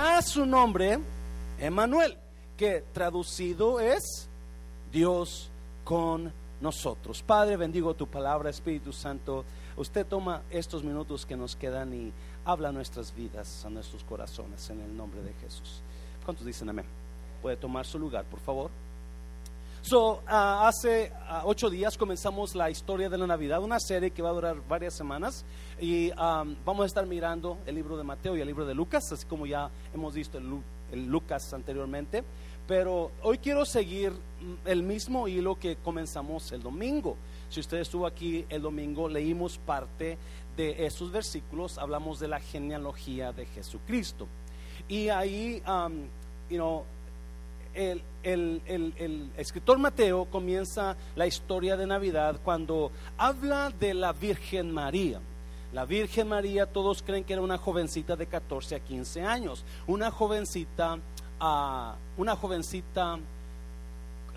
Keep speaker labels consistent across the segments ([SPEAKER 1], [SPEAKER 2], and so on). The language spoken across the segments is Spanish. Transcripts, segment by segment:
[SPEAKER 1] a su nombre Emanuel, que traducido es Dios con nosotros. Padre, bendigo tu palabra, Espíritu Santo. Usted toma estos minutos que nos quedan y habla nuestras vidas, a nuestros corazones, en el nombre de Jesús. ¿Cuántos dicen amén? Puede tomar su lugar, por favor. So, ah, hace ah, ocho días comenzamos la historia de la Navidad, una serie que va a durar varias semanas y vamos a estar mirando el libro de Mateo y el libro de Lucas, así como ya hemos visto el, Lucas anteriormente. Pero hoy quiero seguir mm, el mismo hilo que comenzamos el domingo. Si usted estuvo aquí el domingo, leímos parte de esos versículos, hablamos de la genealogía de Jesucristo. Y ahí, you know, el, el, escritor Mateo comienza la historia de Navidad cuando habla de la Virgen María. La Virgen María, todos creen que era una jovencita de 14 a 15 años, una jovencita, uh, una jovencita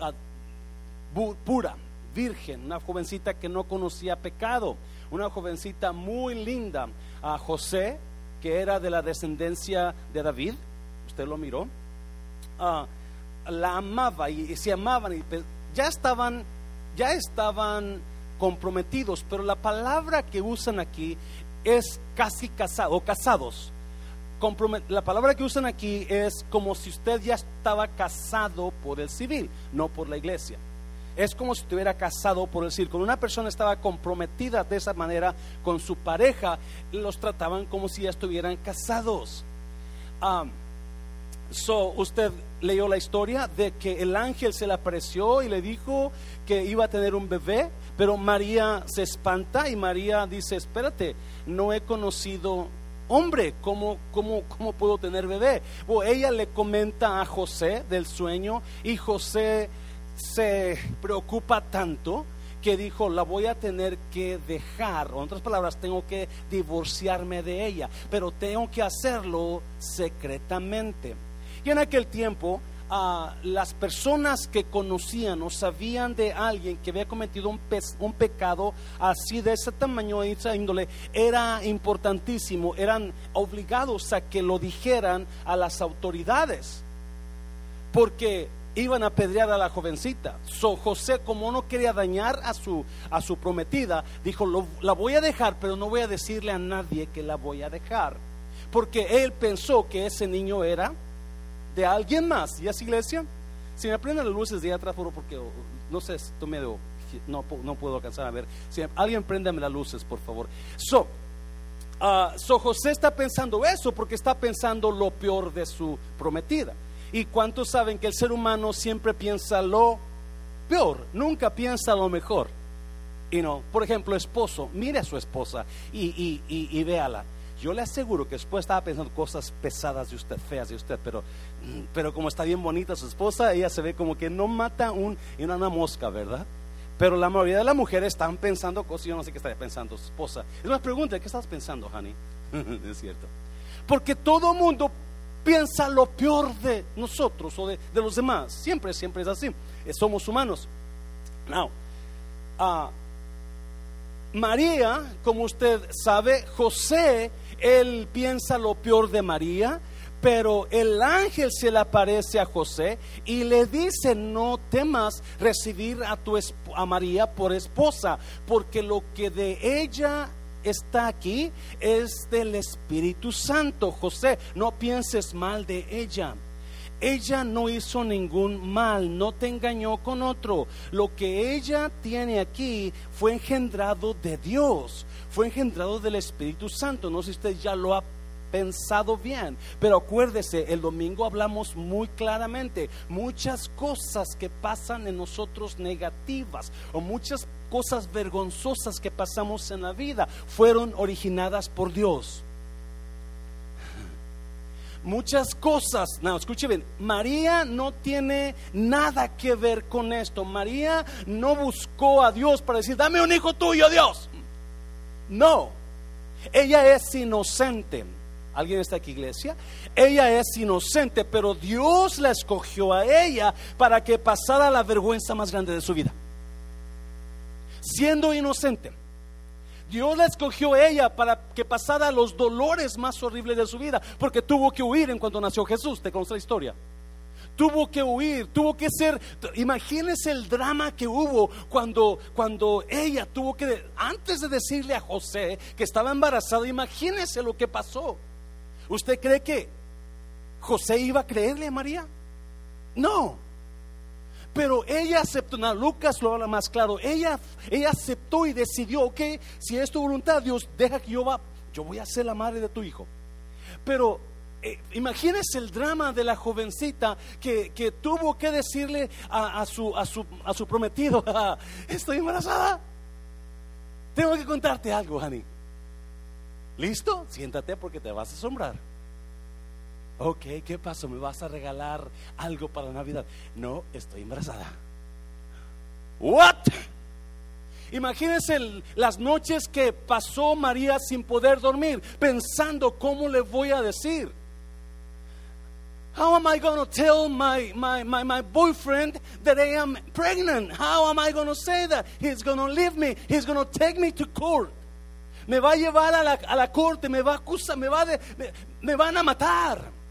[SPEAKER 1] uh, pura, virgen, una jovencita que no conocía pecado, una jovencita muy linda. A José, que era de la descendencia de David, usted lo miró. Uh, la amaba y, se amaban y ya estaban, ya estaban comprometidos, pero la palabra que usan aquí es casi casado o casados. La palabra que usan aquí es como si usted ya estaba casado por el civil, no por la iglesia. Es como si estuviera casado por el. Cuando una persona estaba comprometida de esa manera con su pareja, los trataban como si ya estuvieran casados. Ah, So, usted leyó la historia de que el ángel se le apareció y le dijo que iba a tener un bebé, pero María se espanta y María dice, espérate, no he conocido hombre, ¿cómo, cómo, cómo puedo tener bebé? ella le comenta a José del sueño y José se preocupa tanto que dijo, la voy a tener que dejar, o en otras palabras, tengo que divorciarme de ella, pero tengo que hacerlo secretamente. Y en aquel tiempo, ah, las personas que conocían o sabían de alguien que había cometido un, pecado así de ese tamaño y esa índole, era importantísimo, eran obligados a que lo dijeran a las autoridades, porque iban a apedrear a la jovencita. So, José, como no quería dañar a su, a su prometida, dijo, la voy a dejar, pero no voy a decirle a nadie que la voy a dejar. Porque él pensó que ese niño era de alguien más. ¿Y es iglesia? Si me prenden las luces de atrás, porque no sé, esto medio, no, no puedo alcanzar a ver. Si alguien préndame las luces, por favor. So, uh, so José está pensando eso porque está pensando lo peor de su prometida. ¿Y cuántos saben que el ser humano siempre piensa lo peor? Nunca piensa lo mejor. Y no, por ejemplo, esposo, mire a su esposa y, y, y, y véala. Yo le aseguro que después estaba pensando cosas pesadas de usted, feas de usted, pero, pero como está bien bonita su esposa, ella se ve como que no mata un, una mosca, ¿verdad? Pero la mayoría de las mujeres están pensando cosas, yo no sé qué estaría pensando su esposa. Es una pregunta, ¿qué estás pensando, honey? es cierto. Porque todo mundo piensa lo peor de nosotros o de, los demás. Siempre, siempre es así. Eh, somos humanos. Now, uh, María, como usted sabe, José él piensa lo peor de María, pero el ángel se le aparece a José y le dice, no temas recibir a, tu, a María por esposa, porque lo que de ella está aquí es del Espíritu Santo. José, no pienses mal de ella. Ella no hizo ningún mal, no te engañó con otro. Lo que ella tiene aquí fue engendrado de Dios fue engendrado del Espíritu Santo. No sé si usted ya lo ha pensado bien, pero acuérdese, el domingo hablamos muy claramente, muchas cosas que pasan en nosotros negativas o muchas cosas vergonzosas que pasamos en la vida fueron originadas por Dios. Muchas cosas, no, escuche bien, María no tiene nada que ver con esto. María no buscó a Dios para decir, dame un hijo tuyo, Dios. No, ella es inocente. ¿Alguien está aquí, iglesia? Ella es inocente, pero Dios la escogió a ella para que pasara la vergüenza más grande de su vida. Siendo inocente, Dios la escogió ella para que pasara los dolores más horribles de su vida, porque tuvo que huir en cuanto nació Jesús. ¿Te conoce la historia? Tuvo que huir, tuvo que ser. Imagínense el drama que hubo cuando, cuando ella tuvo que, antes de decirle a José que estaba embarazada, imagínense lo que pasó. ¿Usted cree que José iba a creerle a María? No. Pero ella aceptó, Lucas lo habla más claro, ella, ella aceptó y decidió, ok, si es tu voluntad, Dios, deja que yo va, yo voy a ser la madre de tu hijo. Pero eh, el drama de la jovencita que, tuvo que decirle a, su, a, su, a su prometido, estoy embarazada. Tengo que contarte algo, Hani. ¿Listo? Siéntate porque te vas a asombrar. Ok, ¿qué pasó? ¿Me vas a regalar algo para Navidad? No, estoy embarazada. ¿What? Imagínense las noches que pasó María sin poder dormir, pensando cómo le voy a decir. How am I going to tell my, my, my, my boyfriend that I am pregnant? How am I going to say that? He's going leave me. He's going take me to court. Me va a llevar a la, a la corte, me va a acusar, me, va de, me van a matar.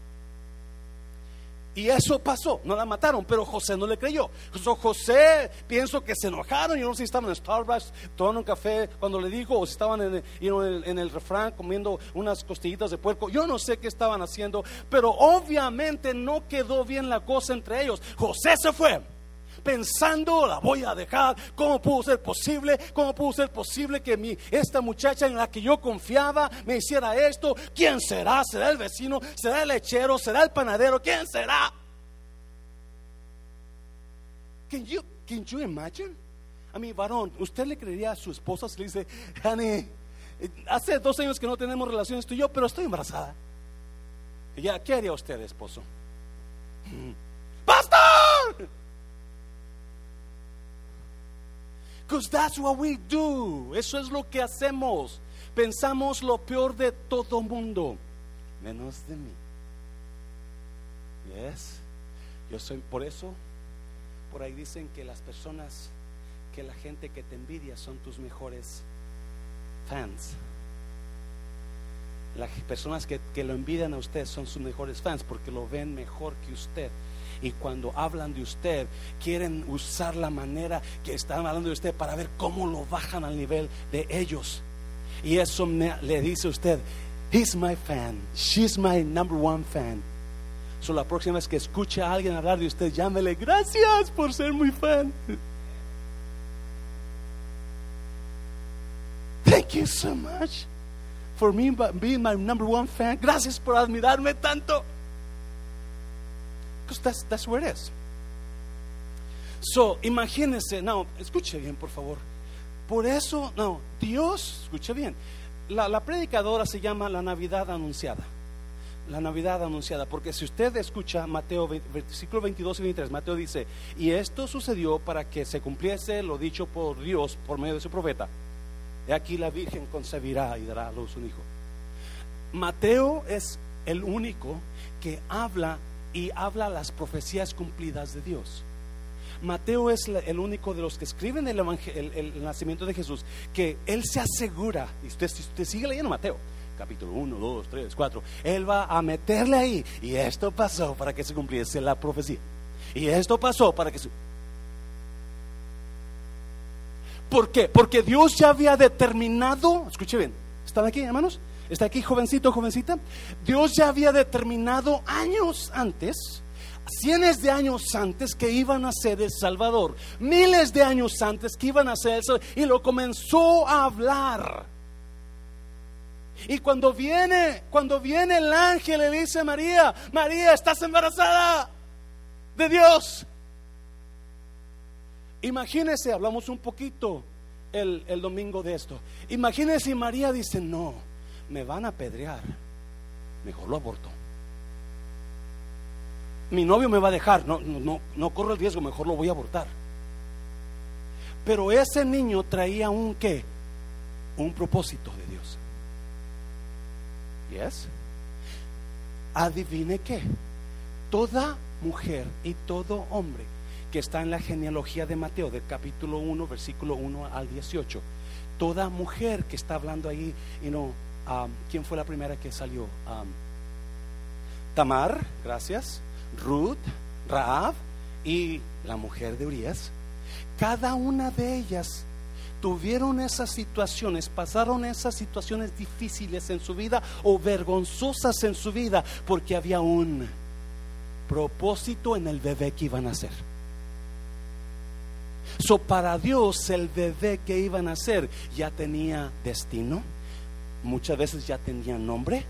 [SPEAKER 1] Y eso pasó, no la mataron, pero José no le creyó. José, pienso que se enojaron, yo no sé si estaban en Starbucks tomando un café cuando le dijo, o si estaban en el, en el refrán comiendo unas costillitas de puerco, yo no sé qué estaban haciendo, pero obviamente no quedó bien la cosa entre ellos. José se fue pensando, la voy a dejar. ¿Cómo pudo ser posible? ¿Cómo pudo ser posible que esta muchacha en la que yo confiaba me hiciera esto? ¿Quién será? ¿Será el vecino? ¿Será el lechero? ¿Será el panadero? ¿Quién será? Can you, can you imagine? A mi varón, ¿usted le creería a su esposa si le dice, honey, hace dos años que no tenemos relaciones tú y yo, pero estoy embarazada? ya, ¿qué haría usted, esposo? ¡Pastor! Because that's what we do. Eso es lo que hacemos. Pensamos lo peor de todo mundo, menos de mí. Yes. Yo soy por eso. Por ahí dicen que las personas, que la gente que te envidia son tus mejores fans. Las personas que, que lo envidian a usted son sus mejores fans porque lo ven mejor que usted y cuando hablan de usted quieren usar la manera que están hablando de usted para ver cómo lo bajan al nivel de ellos. Y eso le dice usted, he's my fan, she's my number one fan. So la próxima vez que escuche a alguien hablar de usted, llámele, gracias por ser muy fan. Thank you so much for me being my number one fan. Gracias por admirarme tanto. Because that's, that's where it is. So, imagínense, no, escuche bien, por favor. Por eso, no, Dios, escuche bien, la, la predicadora se llama la Navidad Anunciada. La Navidad Anunciada, porque si usted escucha Mateo, versículo 22 y 23, Mateo dice, y esto sucedió para que se cumpliese lo dicho por Dios por medio de su profeta. Y aquí la Virgen concebirá y dará a luz un hijo. Mateo es el único que habla y habla las profecías cumplidas de Dios. Mateo es el único de los que escriben el, el, nacimiento de Jesús que él se asegura, y usted, usted sigue leyendo Mateo, capítulo 1, 2, 3, 4, él va a meterle ahí, y esto pasó para que se cumpliese la profecía. Y esto pasó para que se... ¿Por qué? Porque Dios ya había determinado, escuche bien, ¿están aquí hermanos? ¿Está aquí jovencito, jovencita? Dios ya había determinado años antes, cientos de años antes que iban a ser el Salvador, miles de años antes que iban a ser el Salvador, y lo comenzó a hablar. Y cuando viene, cuando viene el ángel le dice a María, María, estás embarazada de Dios. Imagínese, hablamos un poquito el, el domingo de esto. Imagínese María dice, no me van a apedrear, mejor lo aborto. Mi novio me va a dejar, no, no, no corro el riesgo, mejor lo voy a abortar. Pero ese niño traía un qué? Un propósito de Dios. ¿Yes? Adivine qué. Toda mujer y todo hombre que está en la genealogía de Mateo, del capítulo 1, versículo 1 al 18, toda mujer que está hablando ahí, y no, ¿quién fue la primera que salió? Tamar, gracias, Ruth, Raab y la mujer de Urias. Cada una de ellas tuvieron esas situaciones, pasaron esas situaciones difíciles en su vida o vergonzosas en su vida, porque había un propósito en el bebé que iban a hacer. So, para Dios el bebé que iban a hacer ya tenía destino, muchas veces ya tenía nombre,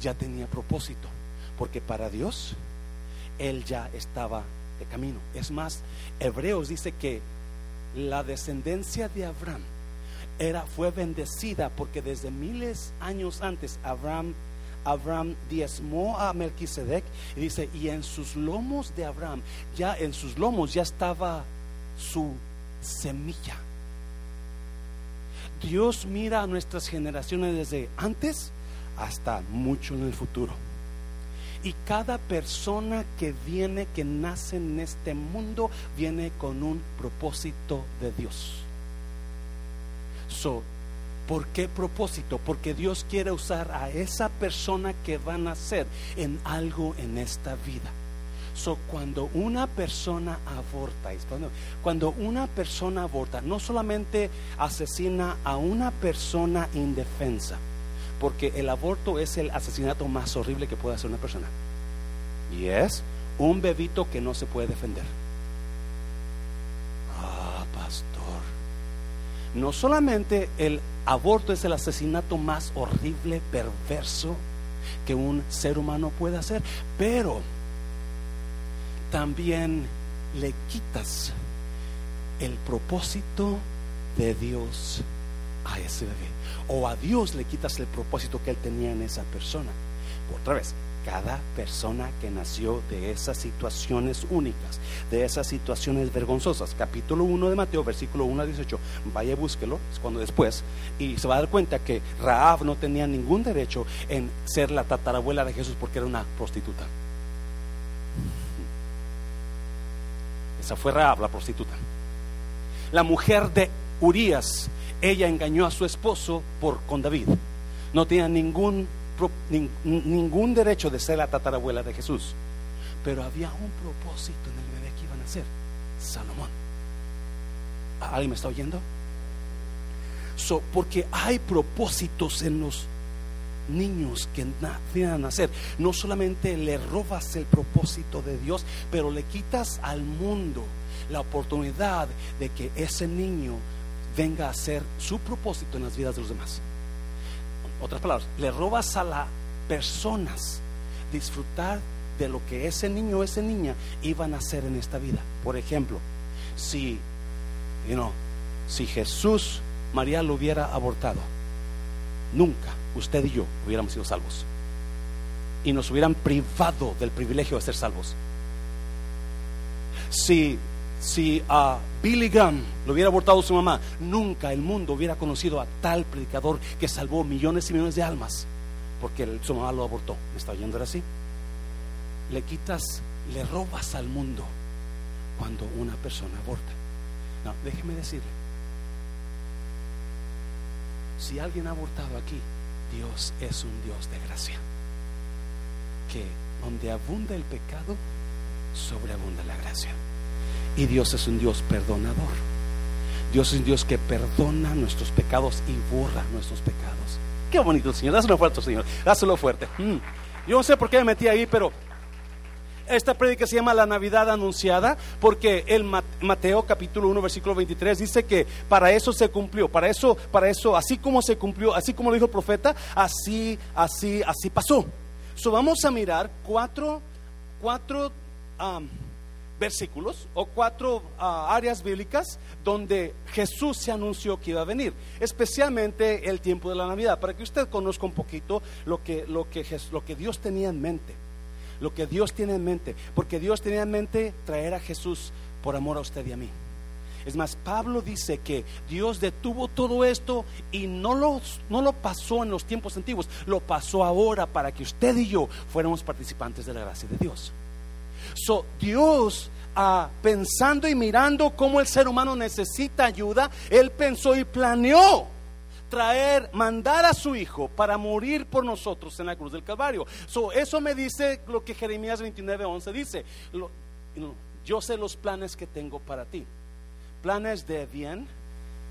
[SPEAKER 1] ya tenía propósito, porque para Dios él ya estaba de camino. Es más, Hebreos dice que la descendencia de Abraham era fue bendecida porque desde miles años antes Abraham Abraham diezmó a Melquisedec y dice, y en sus lomos de Abraham, ya en sus lomos ya estaba su semilla. Dios mira a nuestras generaciones desde antes hasta mucho en el futuro. Y cada persona que viene, que nace en este mundo, viene con un propósito de Dios. So, ¿Por qué propósito? Porque Dios quiere usar a esa persona que va a nacer en algo en esta vida. So, cuando una persona aborta, cuando una persona aborta, no solamente asesina a una persona indefensa, porque el aborto es el asesinato más horrible que puede hacer una persona. Y es un bebito que no se puede defender. Ah, pastor. No solamente el aborto es el asesinato más horrible, perverso que un ser humano puede hacer, pero también le quitas el propósito de Dios a ese bebé. O a Dios le quitas el propósito que él tenía en esa persona. Otra vez, cada persona que nació de esas situaciones únicas, de esas situaciones vergonzosas. Capítulo 1 de Mateo, versículo 1 a 18. Vaya, búsquelo, es cuando después. Y se va a dar cuenta que Raab no tenía ningún derecho en ser la tatarabuela de Jesús porque era una prostituta. Esa fue Raab, la prostituta. La mujer de Urias, ella engañó a su esposo por, con David. No tenía ningún, ningún derecho de ser la tatarabuela de Jesús. Pero había un propósito en el bebé que iban a ser. Salomón. ¿Alguien me está oyendo? Porque hay propósitos en los niños que vienen a nacer. No solamente le robas el propósito de Dios, pero le quitas al mundo la oportunidad de que ese niño venga a hacer su propósito en las vidas de los demás. Otras palabras, le robas a las personas disfrutar de lo que ese niño o esa niña iban a hacer en esta vida. Por ejemplo, si, you si Jesús María lo hubiera abortado, nunca usted y yo hubiéramos sido salvos. Y nos hubieran privado del privilegio de ser salvos. Si, si a Billy Graham lo hubiera abortado su mamá, nunca el mundo hubiera conocido a tal predicador que salvó millones y millones de almas. Porque su mamá lo abortó. ¿Me está oyendo así? Le quitas, le robas al mundo cuando una persona aborta. No, déjeme decirle, si alguien ha abortado aquí, Dios es un Dios de gracia. Que donde abunda el pecado, sobreabunda la gracia. Y Dios es un Dios perdonador. Dios es un Dios que perdona nuestros pecados y borra nuestros pecados. Qué bonito, Señor. Dáselo fuerte, Señor. Dáselo fuerte. Mm. Yo no sé por qué me metí ahí, pero esta prédica se llama La Navidad Anunciada, porque el Mateo capítulo 1 versículo 23 dice que para eso se cumplió, para eso, para eso, así como se cumplió, así como lo dijo el profeta, así, así, así pasó. So, vamos a mirar cuatro, cuatro versículos o cuatro ah, áreas bíblicas donde Jesús se anunció que iba a venir, especialmente el tiempo de la Navidad, para que usted conozca un poquito lo que, lo que, lo que Dios tenía en mente lo que Dios tiene en mente, porque Dios tenía en mente traer a Jesús por amor a usted y a mí. Es más, Pablo dice que Dios detuvo todo esto y no lo, no lo pasó en los tiempos antiguos, lo pasó ahora para que usted y yo fuéramos participantes de la gracia de Dios. So, Dios, ah, pensando y mirando cómo el ser humano necesita ayuda, Él pensó y planeó traer, mandar a su hijo para morir por nosotros en la cruz del Calvario. So, eso me dice lo que Jeremías 29, 11 dice. yo sé los planes que tengo para ti. Planes de bien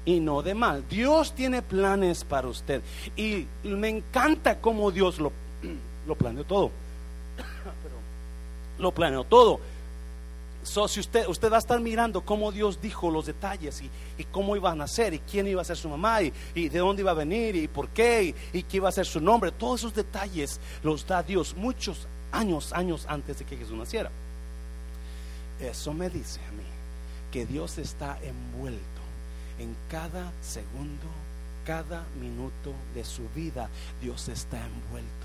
[SPEAKER 1] y no de mal. Dios tiene planes para usted. Y me encanta cómo Dios lo, lo planeó todo. lo planeó todo. So, si usted, usted va a estar mirando cómo Dios dijo los detalles y, y cómo iba a nacer y quién iba a ser su mamá y, y de dónde iba a venir y por qué y, y qué iba a ser su nombre, todos esos detalles los da Dios muchos años, años antes de que Jesús naciera. Eso me dice a mí que Dios está envuelto en cada segundo, cada minuto de su vida. Dios está envuelto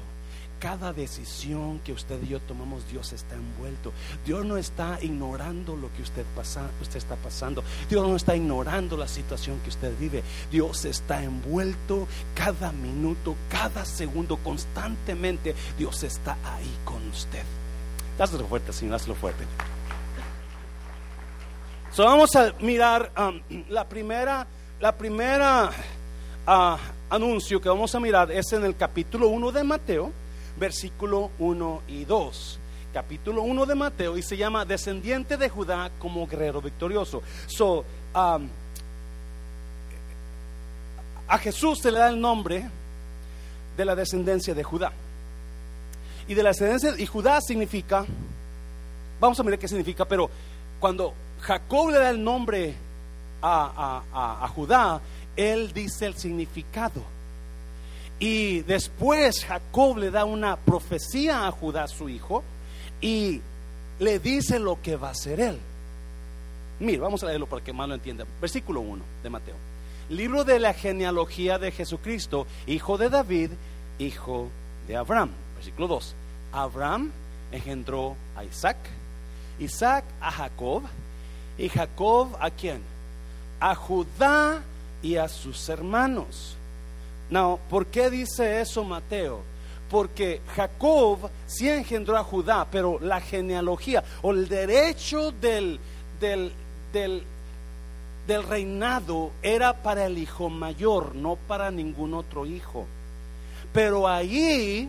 [SPEAKER 1] cada decisión que usted y yo tomamos, Dios está envuelto. Dios no está ignorando lo que usted, pasa, usted está pasando. Dios no está ignorando la situación que usted vive. Dios está envuelto cada minuto, cada segundo, constantemente. Dios está ahí con usted. Dáselo fuerte, Señor, hazlo fuerte. So, vamos a mirar um, la primera, la primera uh, anuncio que vamos a mirar es en el capítulo 1 de Mateo versículo 1 y 2. Capítulo 1 de Mateo y se llama Descendiente de Judá como guerrero victorioso. So, um, a Jesús se le da el nombre de la descendencia de Judá. Y de la descendencia, y Judá significa, vamos a mirar qué significa, pero cuando Jacob le da el nombre a, a Judá, él dice el significado. Y después Jacob le da una profecía a Judá, su hijo, y le dice lo que va a hacer él. Mira, vamos a leerlo para que más lo entienda. Versículo 1 de Mateo. Libro de la genealogía de Jesucristo, hijo de David, hijo de Abraham. Versículo 2. Abraham engendró a Isaac, Isaac a Jacob, y Jacob a quién? A Judá y a sus hermanos. No, ¿por qué dice eso Mateo? Porque Jacob sí engendró a Judá, pero la genealogía o el derecho del, del, del, del reinado era para el hijo mayor, no para ningún otro hijo. Pero ahí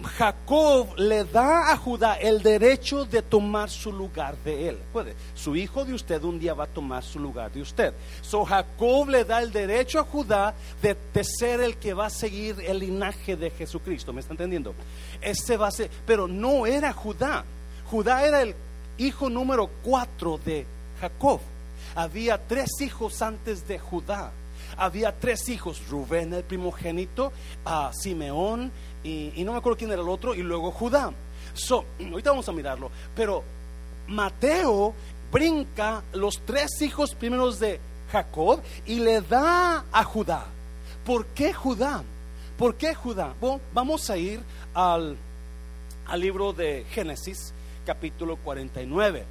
[SPEAKER 1] Jacob le da a Judá el derecho de tomar su lugar de él. Puede, su hijo de usted un día va a tomar su lugar de usted. So Jacob le da el derecho a Judá de, ser el que va a seguir el linaje de Jesucristo. ¿Me está entendiendo? Ese va a ser, pero no era Judá. Judá era el hijo número cuatro de Jacob. Había tres hijos antes de Judá. Había tres hijos, Rubén el primogénito, a Simeón y, no me acuerdo quién era el otro, y luego Judá. So, ahorita vamos a mirarlo, pero Mateo brinca los tres hijos primeros de Jacob y le da a Judá. ¿Por qué Judá? ¿Por qué Judá? Bueno, vamos a ir al, al libro de Génesis, capítulo 49,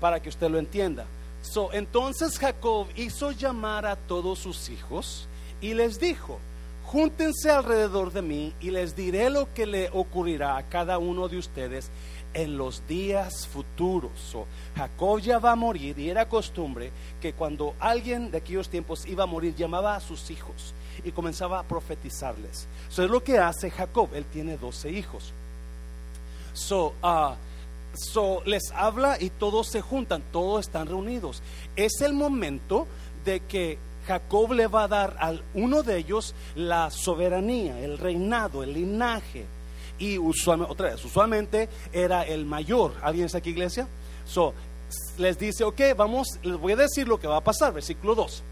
[SPEAKER 1] para que usted lo entienda. So, entonces Jacob hizo llamar a todos sus hijos y les dijo, júntense alrededor de mí y les diré lo que le ocurrirá a cada uno de ustedes en los días futuros. Jacob ya va a morir y era costumbre que cuando alguien de aquellos tiempos iba a morir llamaba a sus hijos y comenzaba a profetizarles. Eso es lo que hace Jacob. Él tiene 12 hijos. So, uh, so, les habla y todos se juntan, todos están reunidos. Es el momento de que Jacob le va a dar a uno de ellos la soberanía, el reinado, el linaje. Y usualmente, otra vez, usualmente era el mayor. ¿Alguien está aquí, iglesia? So, les dice, ok, vamos, les voy a decir lo que va a pasar, versículo 2.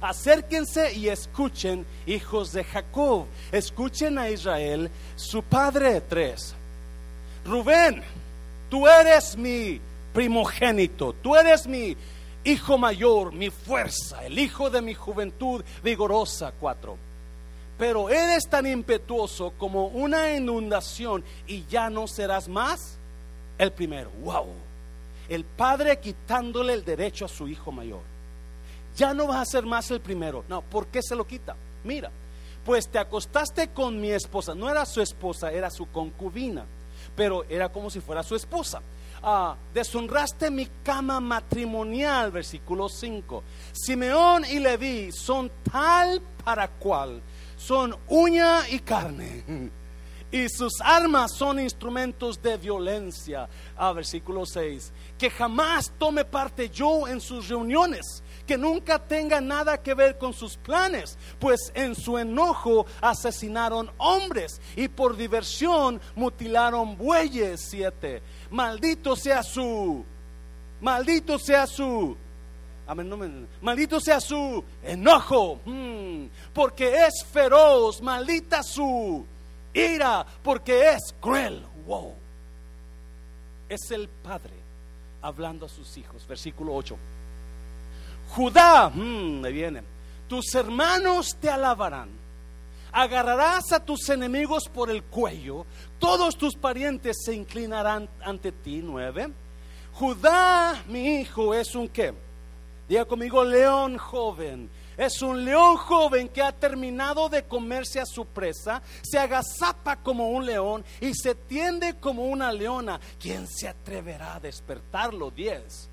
[SPEAKER 1] Acérquense y escuchen, hijos de Jacob, escuchen a Israel, su padre tres. Rubén, tú eres mi primogénito, tú eres mi hijo mayor, mi fuerza, el hijo de mi juventud vigorosa. Cuatro. Pero eres tan impetuoso como una inundación y ya no serás más el primero. Wow. El padre quitándole el derecho a su hijo mayor. Ya no vas a ser más el primero. No, ¿por qué se lo quita? Mira, pues te acostaste con mi esposa. No era su esposa, era su concubina. Pero era como si fuera su esposa. Ah, deshonraste mi cama matrimonial, versículo 5. Simeón y Leví son tal para cual, son uña y carne. Y sus armas son instrumentos de violencia. Ah, versículo 6. Que jamás tome parte yo en sus reuniones que nunca tenga nada que ver con sus planes, pues en su enojo asesinaron hombres y por diversión mutilaron bueyes. Siete. Maldito sea su, maldito sea su, maldito sea su enojo, mm, porque es feroz, maldita su ira, porque es cruel. Wow. Es el Padre hablando a sus hijos. Versículo 8. Judá, mmm, me viene, tus hermanos te alabarán. Agarrarás a tus enemigos por el cuello, todos tus parientes se inclinarán ante ti. Nueve. Judá, mi hijo, es un qué? Diga conmigo, león joven. Es un león joven que ha terminado de comerse a su presa, se agazapa como un león y se tiende como una leona. ¿Quién se atreverá a despertarlo? Diez.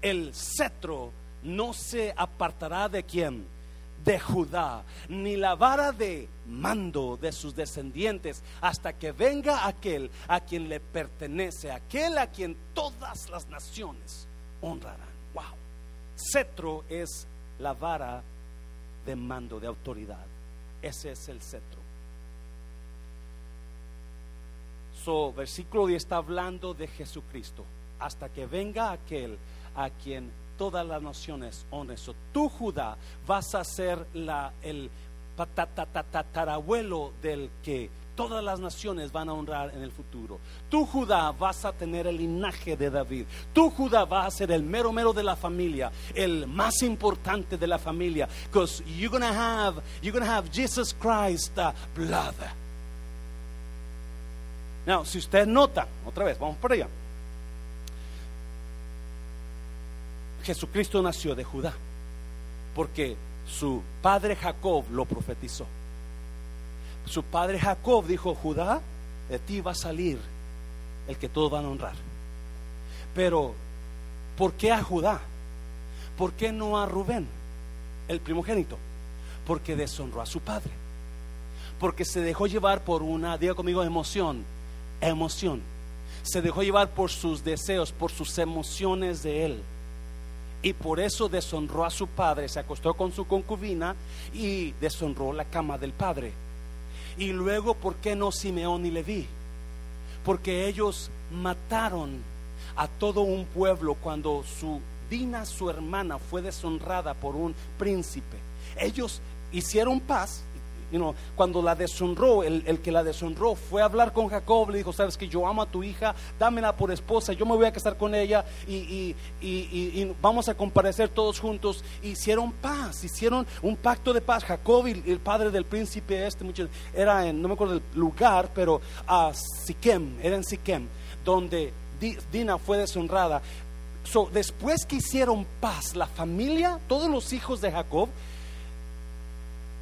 [SPEAKER 1] El cetro no se apartará de quién? De Judá, ni la vara de mando de sus descendientes, hasta que venga aquel a quien le pertenece, aquel a quien todas las naciones honrarán. Wow. Cetro es la vara de mando, de autoridad. Ese es el cetro. So, versículo 10 está hablando de Jesucristo. Hasta que venga aquel a quien todas las naciones honren. So, tú, Judá, vas a ser la, el tatarabuelo del que todas las naciones van a honrar en el futuro. Tú, Judá, vas a tener el linaje de David. Tú, Judá, vas a ser el mero mero de la familia, el más importante de la familia. Because you're gonna have, you're gonna have Jesus Christ uh, blood. Now, si usted nota, otra vez, vamos por allá. Jesucristo nació de Judá, porque su padre Jacob lo profetizó. Su padre Jacob dijo, Judá, de ti va a salir el que todos van a honrar. Pero, ¿por qué a Judá? ¿Por qué no a Rubén, el primogénito? Porque deshonró a su padre. Porque se dejó llevar por una, diga conmigo, emoción, emoción. Se dejó llevar por sus deseos, por sus emociones de él y por eso deshonró a su padre, se acostó con su concubina y deshonró la cama del padre. Y luego, ¿por qué no Simeón y Leví? Porque ellos mataron a todo un pueblo cuando su Dina, su hermana, fue deshonrada por un príncipe. Ellos hicieron paz cuando la deshonró, el, que la deshonró fue a hablar con Jacob, le dijo, sabes que yo amo a tu hija, dámela por esposa, yo me voy a casar con ella y, vamos a comparecer todos juntos. Hicieron paz, hicieron un pacto de paz. Jacob, y el padre del príncipe este, era en, no me acuerdo el lugar, pero a Siquem, era en Siquem, donde Dina fue deshonrada. después que hicieron paz, la familia, todos los hijos de Jacob,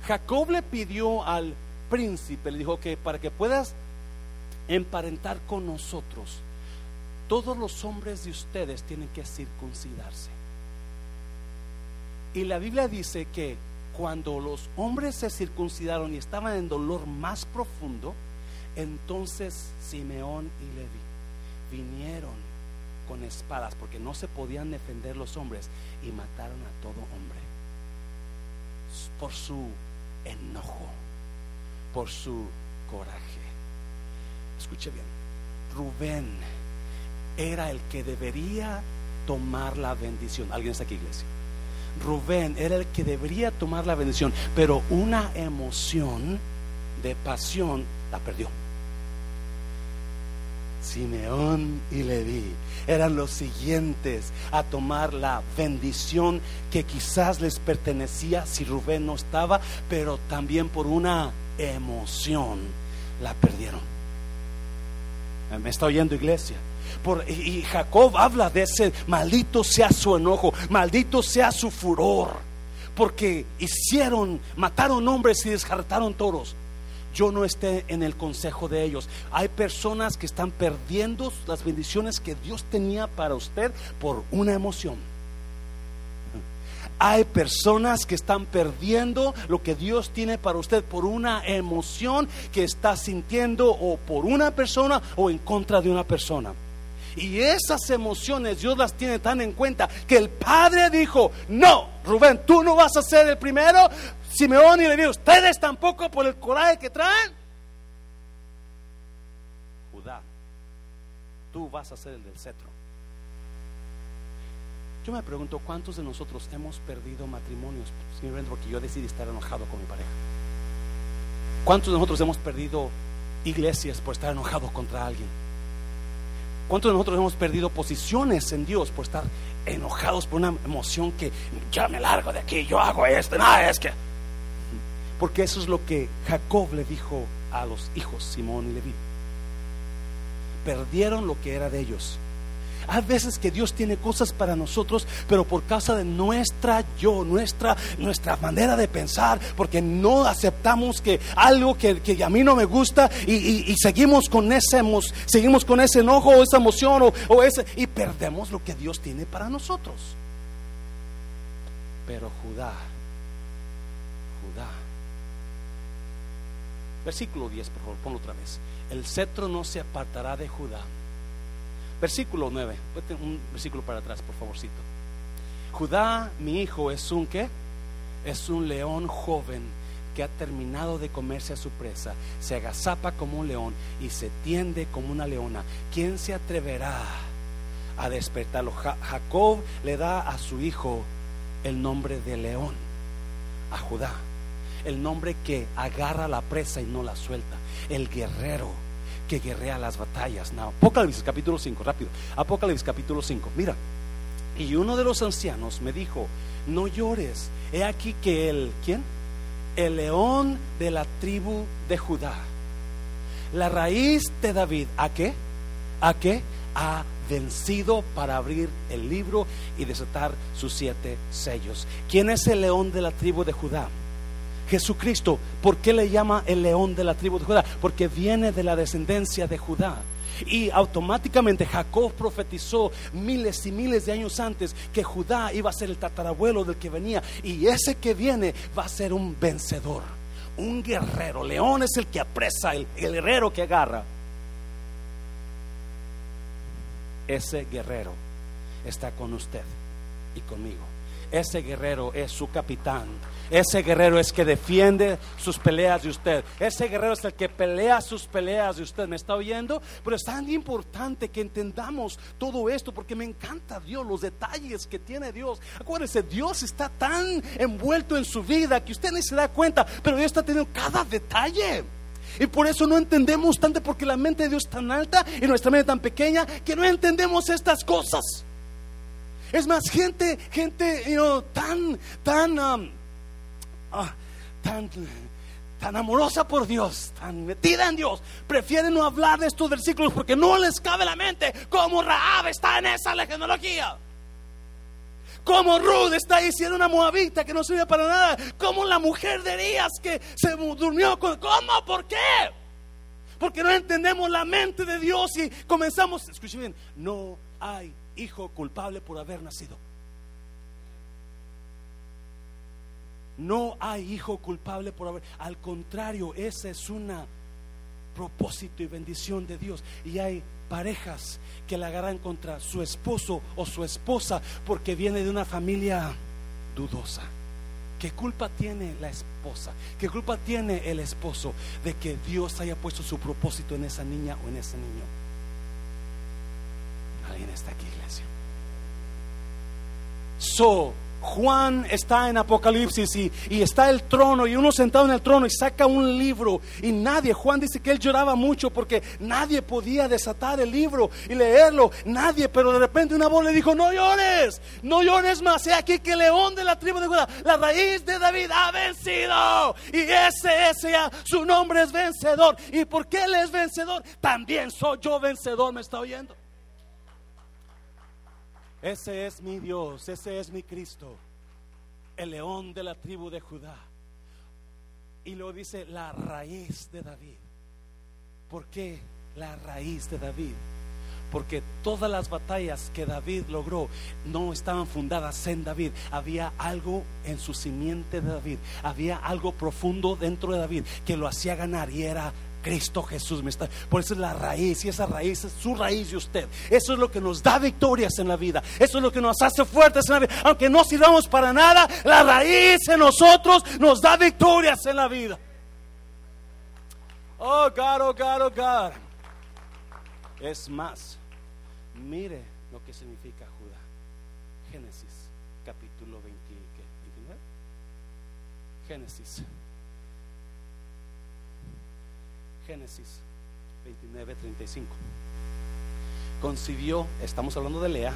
[SPEAKER 1] Jacob le pidió al príncipe, le dijo que para que puedas emparentar con nosotros, todos los hombres de ustedes tienen que circuncidarse. Y la Biblia dice que cuando los hombres se circuncidaron y estaban en dolor más profundo, entonces Simeón y Levi vinieron con espadas porque no se podían defender los hombres y mataron a todo hombre por su enojo, por su coraje. Escuche bien, Rubén era el que debería tomar la bendición. ¿Alguien está aquí, iglesia? Rubén era el que debería tomar la bendición, pero una emoción de pasión la perdió. Simeón y Leví eran los siguientes a tomar la bendición que quizás les pertenecía si Rubén no estaba, pero también por una emoción la perdieron. ¿Me está oyendo iglesia? Por, y Jacob habla de ese, maldito sea su enojo, maldito sea su furor, porque hicieron, mataron hombres y descartaron toros. Yo no esté en el consejo de ellos. Hay personas que están perdiendo las bendiciones que Dios tenía para usted por una emoción. Hay personas que están perdiendo lo que Dios tiene para usted por una emoción que está sintiendo o por una persona o en contra de una persona. Y esas emociones Dios las tiene tan en cuenta que el padre dijo, no, Rubén, tú no vas a ser el primero. Simeón y Leví, ustedes tampoco por el coraje que traen. Judá, tú vas a ser el del cetro. Yo me pregunto, ¿cuántos de nosotros hemos perdido matrimonios simplemente porque yo decidí estar enojado con mi pareja? ¿Cuántos de nosotros hemos perdido iglesias por estar enojados contra alguien? ¿Cuántos de nosotros hemos perdido posiciones en Dios por estar enojados por una emoción que ya me largo de aquí, yo hago esto? Nada, es que. Porque eso es lo que Jacob le dijo a los hijos, Simón y Leví. Perdieron lo que era de ellos hay veces que Dios tiene cosas para nosotros, pero por causa de nuestra yo, nuestra, nuestra manera de pensar, porque no aceptamos que algo que, a mí no me gusta y, seguimos con ese seguimos con ese enojo o esa emoción o, o ese y perdemos lo que Dios tiene para nosotros. Pero Judá. Versículo 10, por favor, ponlo otra vez. El cetro no se apartará de Judá Versículo 9. Un versículo para atrás, por favorcito. Judá, mi hijo, es un qué? Es un león joven que ha terminado de comerse a su presa, se agazapa como un león y se tiende como una leona. ¿Quién se atreverá a despertarlo? Jacob le da a su hijo el nombre de león, a Judá, el nombre que agarra la presa y no la suelta, el guerrero que guerrea las batallas. Apocalipsis capítulo 5, rápido. Apocalipsis capítulo 5. Mira, y uno de los ancianos me dijo, no llores, he aquí que el, ¿quién? El león de la tribu de Judá, la raíz de David, ¿a qué? ¿A qué? Ha vencido para abrir el libro y desatar sus siete sellos. ¿Quién es el león de la tribu de Judá? Jesucristo, ¿por qué le llama el león de la tribu de Judá? Porque viene de la descendencia de Judá. Y automáticamente Jacob profetizó miles y miles de años antes que Judá iba a ser el tatarabuelo del que venía. Y ese que viene va a ser un vencedor, un guerrero. León es el que apresa, el, el guerrero que agarra. Ese guerrero está con usted y conmigo. Ese guerrero es su capitán ese guerrero es que defiende sus peleas de usted. Ese guerrero es el que pelea sus peleas de usted. ¿Me está oyendo? Pero es tan importante que entendamos todo esto porque me encanta Dios, los detalles que tiene Dios. Acuérdese, Dios está tan envuelto en su vida que usted ni se da cuenta, pero Dios está teniendo cada detalle. Y por eso no entendemos tanto, porque la mente de Dios es tan alta y nuestra mente tan pequeña que no entendemos estas cosas. Es más, gente, gente tan, tan... Um, Ah, tan, tan amorosa por Dios, tan metida en Dios, prefieren no hablar de estos versículos porque no les cabe la mente cómo Raab está en esa genealogía. Como Ruth está diciendo una moabita que no sirve para nada. Como la mujer de Elías que se durmió con... ¿Cómo? ¿Por qué? Porque no entendemos la mente de Dios y comenzamos... Escuchen bien, no hay hijo culpable por haber nacido. No hay hijo culpable por haber. Al contrario, esa es una propósito y bendición de Dios. Y hay parejas que la agarran contra su esposo o su esposa porque viene de una familia dudosa. ¿Qué culpa tiene la esposa? ¿Qué culpa tiene el esposo de que Dios haya puesto su propósito en esa niña o en ese niño? Alguien está aquí, iglesia. So, Juan está en Apocalipsis y, está el trono y uno sentado en el trono y saca un libro y nadie, Juan dice que él lloraba mucho porque nadie podía desatar el libro y leerlo, nadie, pero de repente una voz le dijo, no llores, no llores más, he aquí que el león de la tribu de Judá, la raíz de David ha vencido y ese, ese, su nombre es vencedor y porque él es vencedor, también soy yo vencedor, me está oyendo. Ese es mi Dios, ese es mi Cristo, el león de la tribu de Judá. Y luego dice la raíz de David. ¿Por qué la raíz de David? Porque todas las batallas que David logró no estaban fundadas en David. Había algo en su simiente de David. Había algo profundo dentro de David que lo hacía ganar y era Cristo Jesús. Me está, por eso es la raíz y esa raíz es su raíz de usted. Eso es lo que nos da victorias en la vida. Eso es lo que nos hace fuertes en la vida. Aunque no sirvamos para nada, la raíz en nosotros nos da victorias en la vida. Oh God, oh God, oh God. Es más, mire lo que significa Judá. Génesis, capítulo 20, ¿qué? 29. Génesis. Génesis 29, 35. Concibió, estamos hablando de Lea.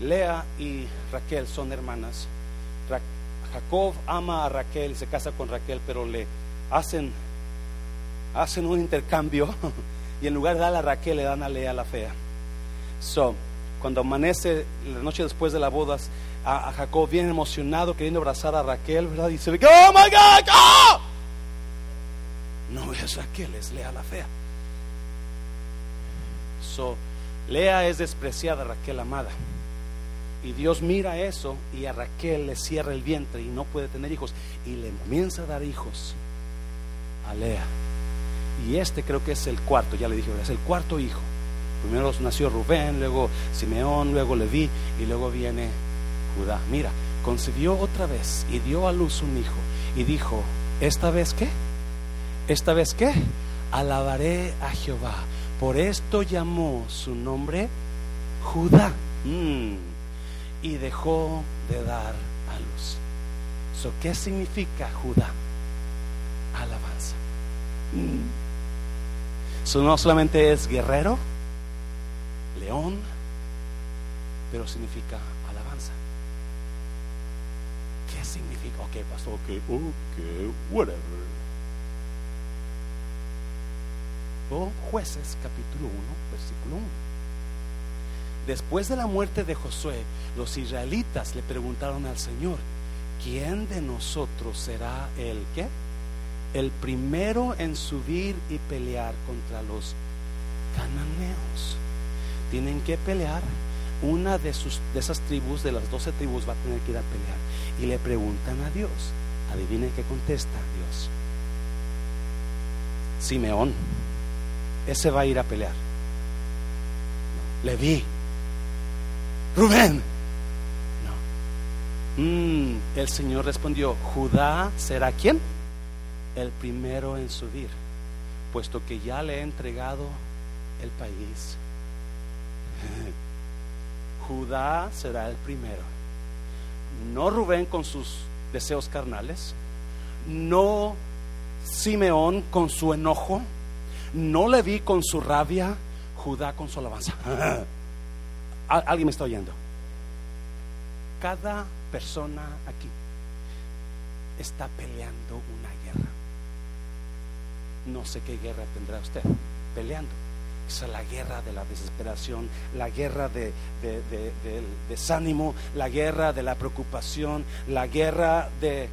[SPEAKER 1] Lea y Raquel son hermanas. Jacob ama a Raquel y se casa con Raquel, pero le hacen, hacen un intercambio y en lugar de darle a Raquel le dan a Lea la fea. So, cuando amanece la noche después de las bodas, a, Jacob bien emocionado queriendo abrazar a Raquel, ¿verdad? Y se oh my God, oh! No es Raquel, es Lea la fea. So, Lea es despreciada, Raquel amada. Y Dios mira eso y a Raquel le cierra el vientre y no puede tener hijos. Y le comienza a dar hijos a Lea. Y este creo que es el cuarto, ya le dije, es el cuarto hijo. Primero nació Rubén, luego Simeón, luego Leví y luego viene Judá. Mira, concibió otra vez y dio a luz un hijo. Y dijo, ¿esta vez qué? ¿Esta vez qué? Alabaré a Jehová. Por esto llamó su nombre Judá. Mm. Y dejó de dar a luz. So, ¿Qué significa Judá? Alabanza. Mm. So, no solamente es guerrero, león, pero significa alabanza. ¿Qué significa? Ok, pastor, ok, ok, whatever. Jueces capítulo 1, versículo 1. Después de la muerte de Josué, los israelitas le preguntaron al Señor, ¿quién de nosotros será el qué? El primero en subir y pelear contra los cananeos. Tienen que pelear. Una de, sus, de esas tribus, de las doce tribus, va a tener que ir a pelear. Y le preguntan a Dios. Adivinen qué contesta Dios. Simeón. Ese va a ir a pelear. Leví. Rubén. No. Mm, el Señor respondió, Judá será quién? El primero en subir, puesto que ya le he entregado el país. Judá será el primero. No Rubén con sus deseos carnales, no Simeón con su enojo, no Leví con su rabia, Judá con su alabanza. Al- ¿Alguien me está oyendo? Cada persona aquí está peleando una guerra. No sé qué guerra tendrá usted peleando. Esa es la guerra de la desesperación, la guerra de, de- de- del desánimo, la guerra de la preocupación, la guerra de,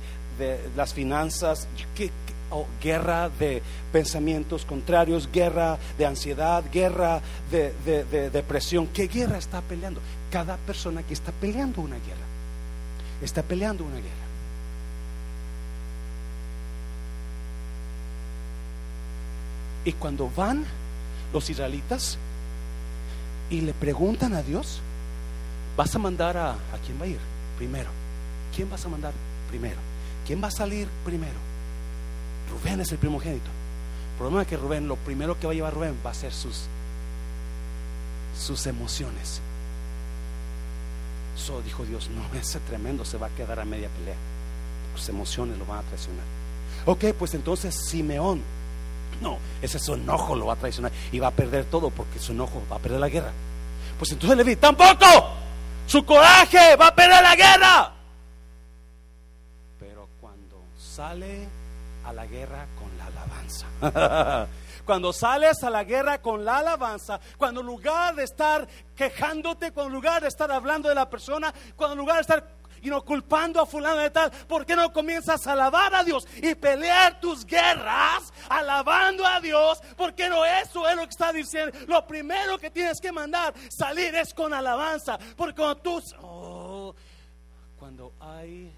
[SPEAKER 1] las finanzas, ¿Qué- qué- o guerra de pensamientos contrarios, guerra de ansiedad, guerra de, de- de depresión. ¿Qué guerra está peleando? Cada persona que está peleando una guerra, está peleando una guerra. Y cuando van los israelitas y le preguntan a Dios, ¿vas a mandar a, a quién va a ir primero? ¿Quién vas a mandar primero? ¿Quién va a salir primero? Rubén es el primogénito. El problema es que Rubén, lo primero que va a llevar Rubén va a ser sus, sus emociones. So dijo Dios, no, ese tremendo se va a quedar a media pelea. Sus emociones lo van a traicionar. Ok, pues entonces Simeón, no, ese su enojo lo va a traicionar y va a perder todo porque su enojo va a perder la guerra. Pues entonces Leví, tampoco, su coraje va a perder la guerra. Pero cuando sale a la guerra con la alabanza. Cuando sales a la guerra con la alabanza, cuando en lugar de estar quejándote, cuando en lugar de estar hablando de la persona, cuando en lugar de estar y no culpando a fulano de tal, ¿por qué no comienzas a alabar a Dios y pelear tus guerras alabando a Dios? Porque no eso es lo que está diciendo. Lo primero que tienes que mandar salir es con alabanza, porque cuando tú oh, cuando hay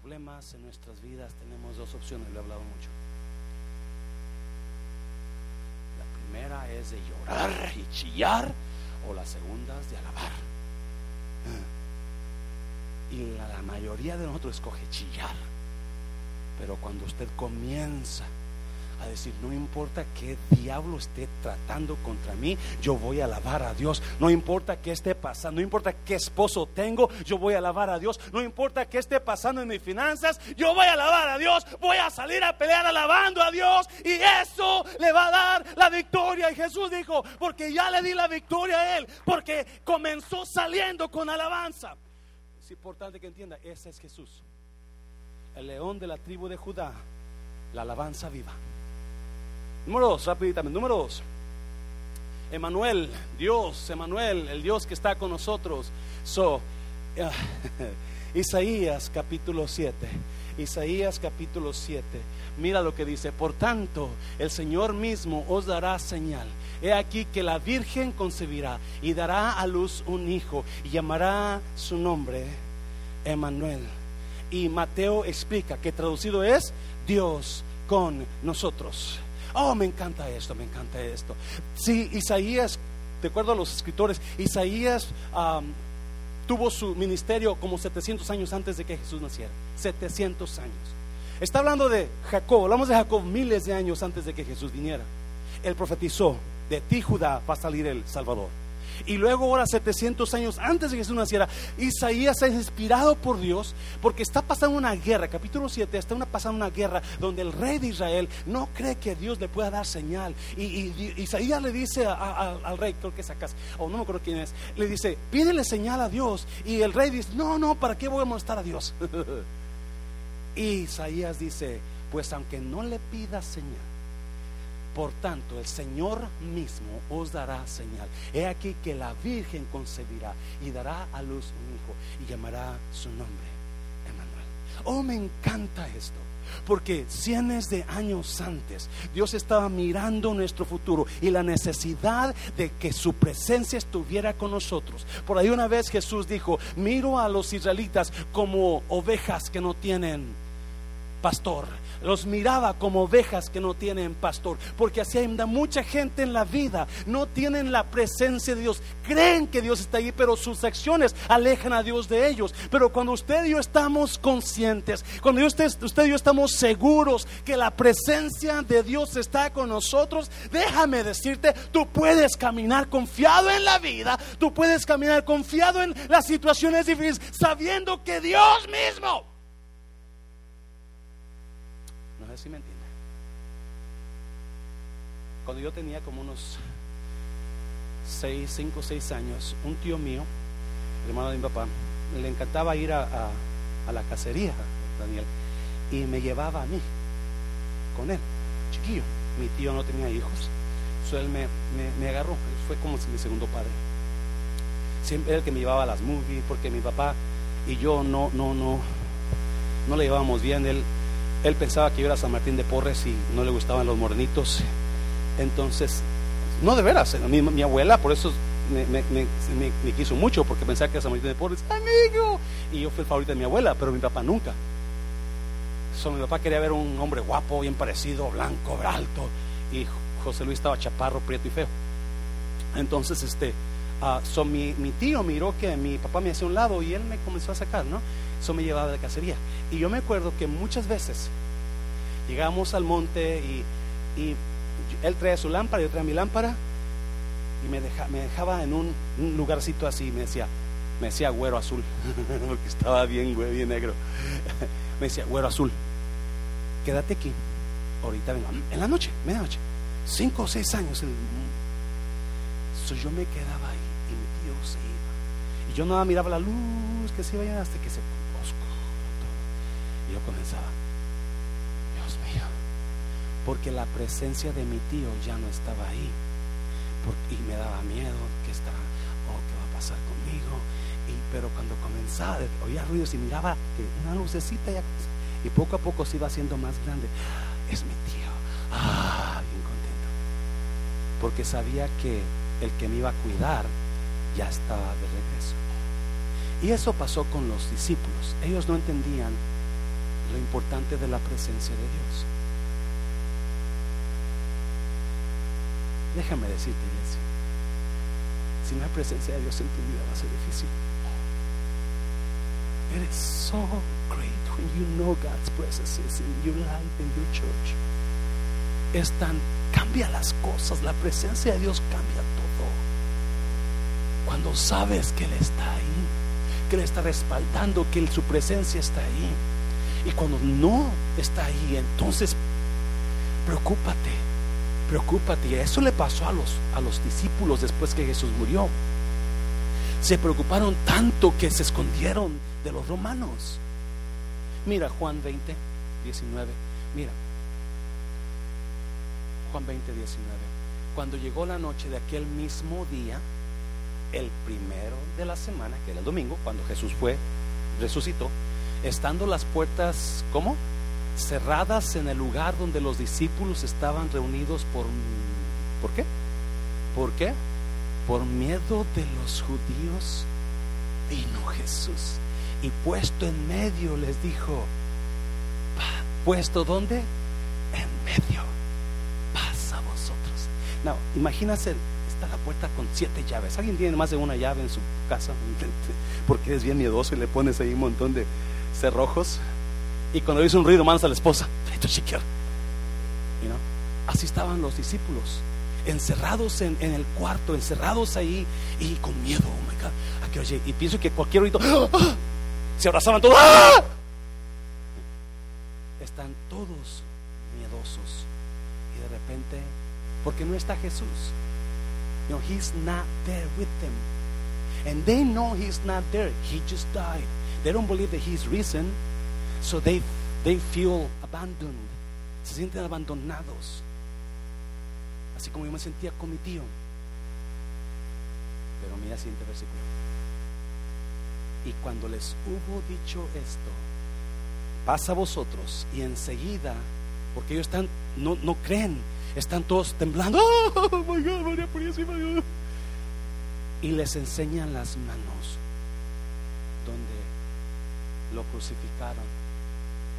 [SPEAKER 1] problemas en nuestras vidas tenemos dos opciones, lo he hablado mucho. La primera es de llorar y chillar o la segunda es de alabar. Y la, la mayoría de nosotros escoge chillar. Pero cuando usted comienza a decir, no importa qué diablo esté tratando contra mí, yo voy a alabar a Dios. No importa qué esté pasando, no importa qué esposo tengo, yo voy a alabar a Dios. No importa qué esté pasando en mis finanzas, yo voy a alabar a Dios. Voy a salir a pelear alabando a Dios y eso le va a dar la victoria. Y Jesús dijo, porque ya le di la victoria a él, porque comenzó saliendo con alabanza. Es importante que entienda, ese es Jesús, el león de la tribu de Judá, la alabanza viva. Número dos, rápidamente. Número dos. Emanuel, Dios, Emanuel, el Dios que está con nosotros. So, Isaías capítulo 7. Isaías capítulo 7. Mira lo que dice. Por tanto, el Señor mismo os dará señal. He aquí que la Virgen concebirá y dará a luz un hijo y llamará su nombre Emanuel. Y Mateo explica que traducido es Dios con nosotros. Oh, me encanta esto, me encanta esto. Sí, Isaías, de acuerdo a los escritores, Isaías tuvo su ministerio como 700 años antes de que Jesús naciera. 700 años. Está hablando de Jacob, hablamos de Jacob miles de años antes de que Jesús viniera. Él profetizó, de ti Judá va a salir el Salvador. Y luego ahora 700 años antes de que Jesús naciera, Isaías es inspirado por Dios porque está pasando una guerra, capítulo 7, está una, pasando una guerra donde el rey de Israel no cree que Dios le pueda dar señal. Y, Isaías le dice al rey, creo que es o no me acuerdo quién es, le dice, pídele señal a Dios. Y el rey dice, no, no, ¿para qué voy a molestar a Dios? y Isaías dice, pues aunque no le pida señal, por tanto, el Señor mismo os dará señal. He aquí que la Virgen concebirá y dará a luz un hijo y llamará su nombre Emmanuel. Oh, me encanta esto. Porque cientos de años antes Dios estaba mirando nuestro futuro y la necesidad de que su presencia estuviera con nosotros. Por ahí una vez Jesús dijo, miro a los israelitas como ovejas que no tienen pastor los miraba como ovejas que no tienen pastor, porque así anda mucha gente en la vida, no tienen la presencia de Dios, creen que Dios está ahí, pero sus acciones alejan a Dios de ellos. Pero cuando usted y yo estamos conscientes, cuando usted, usted y yo estamos seguros que la presencia de Dios está con nosotros, déjame decirte, tú puedes caminar confiado en la vida, tú puedes caminar confiado en las situaciones difíciles, sabiendo que Dios mismo si me entiende. Cuando yo tenía como unos 6, 5, 6 años, un tío mío, hermano de mi papá, le encantaba ir a, la cacería, Daniel, y me llevaba a mí con él, chiquillo. Mi tío no tenía hijos, so él me, me, agarró, fue como mi segundo padre. Siempre el que me llevaba a las movies, porque mi papá y yo no, no, no, no le llevábamos bien. Él él pensaba que yo era San Martín de Porres y no le gustaban los morenitos. Entonces, no de veras, mi, mi abuela por eso me, quiso mucho porque pensaba que era San Martín de Porres, amigo. Y yo fui el favorito de mi abuela, pero mi papá nunca. So, mi papá quería ver un hombre guapo, bien parecido, blanco, alto. Y José Luis estaba chaparro, prieto y feo. Entonces, este, uh, mi, mi, tío miró que mi papá me hacía un lado y él me comenzó a sacar, ¿no? Eso me llevaba de cacería. Y yo me acuerdo que muchas veces llegamos al monte y, él traía su lámpara, yo traía mi lámpara y me, me dejaba en un, lugarcito así y me decía, me decía güero azul, porque estaba bien, bien negro. me decía, güero azul, quédate aquí, ahorita vengo, en la noche, medianoche, cinco o seis años. yo me quedaba ahí y mi tío se iba. Y yo nada miraba la luz que se iba hasta que se yo comenzaba, Dios mío, porque la presencia de mi tío ya no estaba ahí. y me daba miedo que estaba, oh, ¿qué va a pasar conmigo? Y Pero cuando comenzaba, oía ruidos y miraba que una lucecita ya y poco a poco se iba haciendo más grande. Es mi tío. Ah, bien contento. Porque sabía que el que me iba a cuidar ya estaba de regreso. Y eso pasó con los discípulos. Ellos no entendían lo importante de la presencia de Dios. Déjame decirte, iglesia, si no hay presencia de Dios en tu vida va a ser difícil. It is so great when you know God's presence is in your life, in your church. Es tan, cambia las cosas, la presencia de Dios cambia todo. Cuando sabes que Él está ahí, que Él está respaldando, que su presencia está ahí. Y cuando no está ahí, entonces preocúpate, preocúpate. Y eso le pasó a los, a los discípulos después que Jesús murió. Se preocuparon tanto que se escondieron de los romanos. Mira Juan 20, 19. Mira. Juan 20, 19. Cuando llegó la noche de aquel mismo día, el primero de la semana, que era el domingo, cuando Jesús fue, resucitó, estando las puertas, ¿cómo? Cerradas en el lugar donde los discípulos estaban reunidos por... ¿Por qué? ¿Por qué? Por miedo de los judíos, vino Jesús y puesto en medio les dijo, ¿puesto dónde? En medio, pasa vosotros. No, imagínate, está la puerta con siete llaves. ¿Alguien tiene más de una llave en su casa? Porque es bien miedoso y le pones ahí un montón de cerrojos. Y cuando dice un ruido, manos a la esposa. Así estaban los discípulos, encerrados en, el cuarto, encerrados ahí y con miedo. Oh my God. oye, y pienso que cualquier ruido, ¡ah! se abrazaban todos. ¡Ah! Están todos miedosos. Y de repente, porque no está Jesús. No, he's not there with them. And they know he's not there. He just died. They don't believe that he's risen. So they, they feel abandoned. Se sienten abandonados. Así como yo me sentía con mi tío. Pero mira el siguiente versículo. Y cuando les hubo dicho esto, pasa a vosotros y enseguida, porque ellos están, no, no creen, están todos temblando. Oh, my God, María Purísima. Y les enseñan las manos lo crucificaron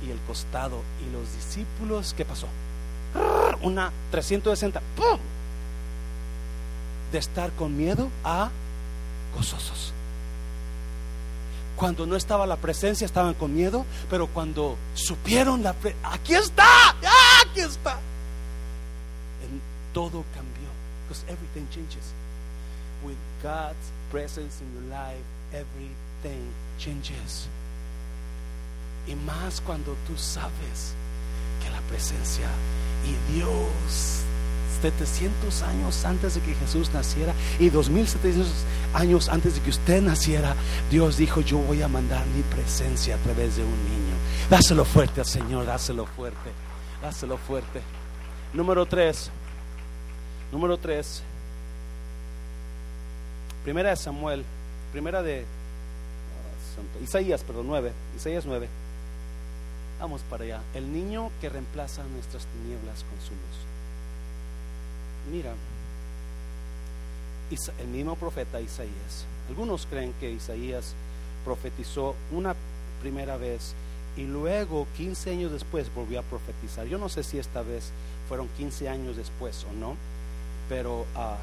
[SPEAKER 1] y el costado. Y los discípulos, ¿qué pasó? Una 360 de estar con miedo a gozosos. Cuando no estaba la presencia estaban con miedo, pero cuando supieron la presencia, aquí está, ¡Ah, aquí está. En todo cambió, because everything changes. With God's presence in your life, everything changes. Y más cuando tú sabes que la presencia y Dios 700 años antes de que Jesús naciera y 2700 años antes de que usted naciera, Dios dijo, yo voy a mandar mi presencia a través de un niño. Dáselo fuerte al Señor, dáselo fuerte, dáselo fuerte. Número 3, número 3, primera de Samuel, primera de ah, Isaías, perdón, 9, Isaías 9. Vamos para allá. El niño que reemplaza nuestras tinieblas con su luz. Mira, el mismo profeta Isaías. Algunos creen que Isaías profetizó una primera vez y luego 15 años después volvió a profetizar. Yo no sé si esta vez fueron 15 años después o no, pero, ah,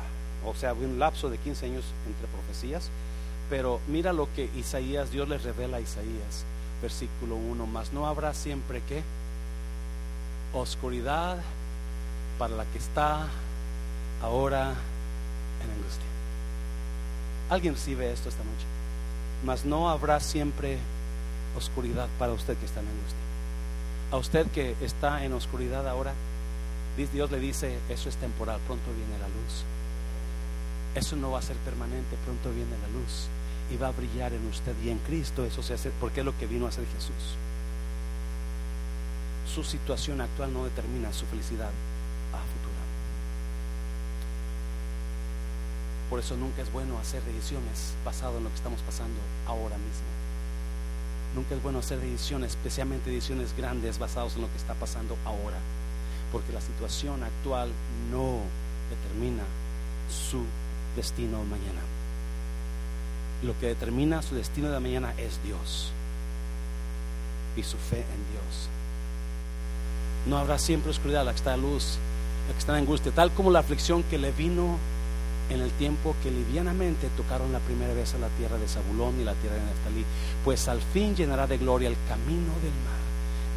[SPEAKER 1] o sea, un lapso de 15 años entre profecías. Pero mira lo que Isaías, Dios le revela a Isaías, versículo 1, más no habrá siempre que oscuridad para la que está ahora en angustia. Alguien recibe esto esta noche. Mas no habrá siempre oscuridad para usted que está en angustia. A usted que está en oscuridad ahora, Dios le dice, eso es temporal, pronto viene la luz. Eso no va a ser permanente, pronto viene la luz y va a brillar en usted y en Cristo. Eso se hace porque es lo que vino a hacer Jesús. Su situación actual no determina su felicidad Por eso nunca es bueno hacer decisiones basado en lo que estamos pasando ahora mismo. Nunca es bueno hacer decisiones, especialmente decisiones grandes basadas en lo que está pasando ahora. Porque la situación actual no determina su destino mañana. Lo que determina su destino de mañana es Dios y su fe en Dios. No habrá siempre oscuridad, la que está luz, la que está en angustia, tal como la aflicción que le vino en el tiempo que livianamente tocaron la primera vez a la tierra de Zabulón y la tierra de Neftalí, pues al fin llenará de gloria el camino del mar,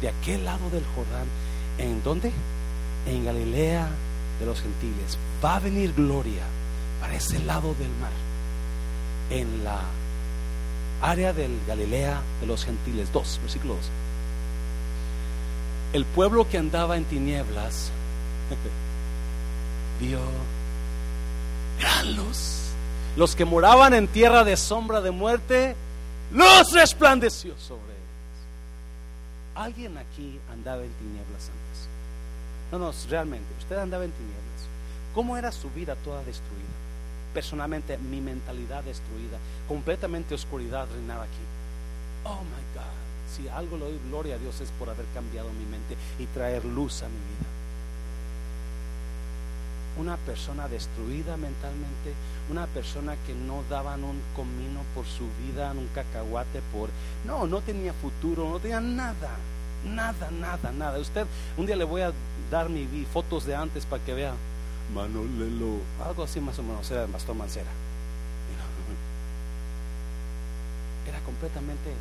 [SPEAKER 1] de aquel lado del Jordán, ¿en dónde? En Galilea de los gentiles. Va a venir gloria para ese lado del mar, en la área del Galilea de los gentiles. 2, versículo 2. El pueblo que andaba en tinieblas vio gran luz. Los que moraban en tierra de sombra de muerte, luz resplandeció sobre ellos. ¿Alguien aquí andaba en tinieblas antes? No, no, realmente, usted andaba en tinieblas. ¿Cómo era su vida toda destruida? Personalmente, mi mentalidad destruida, completamente oscuridad reinaba aquí. Oh my God, si algo le doy gloria a Dios es por haber cambiado mi mente y traer luz a mi vida una persona destruida mentalmente, una persona que no daban un comino por su vida, un cacahuate por... No, no tenía futuro, no tenía nada, nada, nada, nada. Usted, un día le voy a dar mi fotos de antes para que vea. Manolelo, algo así más o menos, era el pastor Mancera. Era completamente...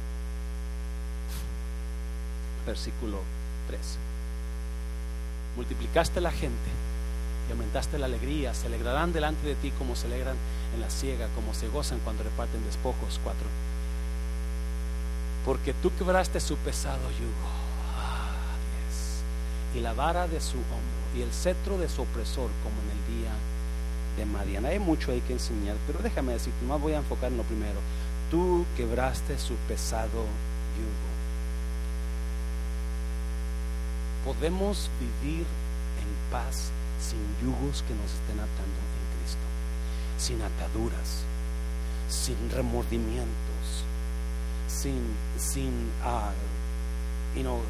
[SPEAKER 1] Versículo 3. Multiplicaste la gente aumentaste la alegría, se alegrarán delante de ti como se alegran en la ciega, como se gozan cuando reparten despojos. Cuatro. Porque tú quebraste su pesado yugo. Ah, y la vara de su hombro y el cetro de su opresor como de Madiana. Hay mucho ahí que enseñar, pero déjame decirte, más voy a enfocar en lo primero. Tú quebraste su pesado yugo. Podemos vivir en paz sin yugos que nos estén atando en Cristo, sin ataduras, sin remordimientos, sin, sin uh, you know,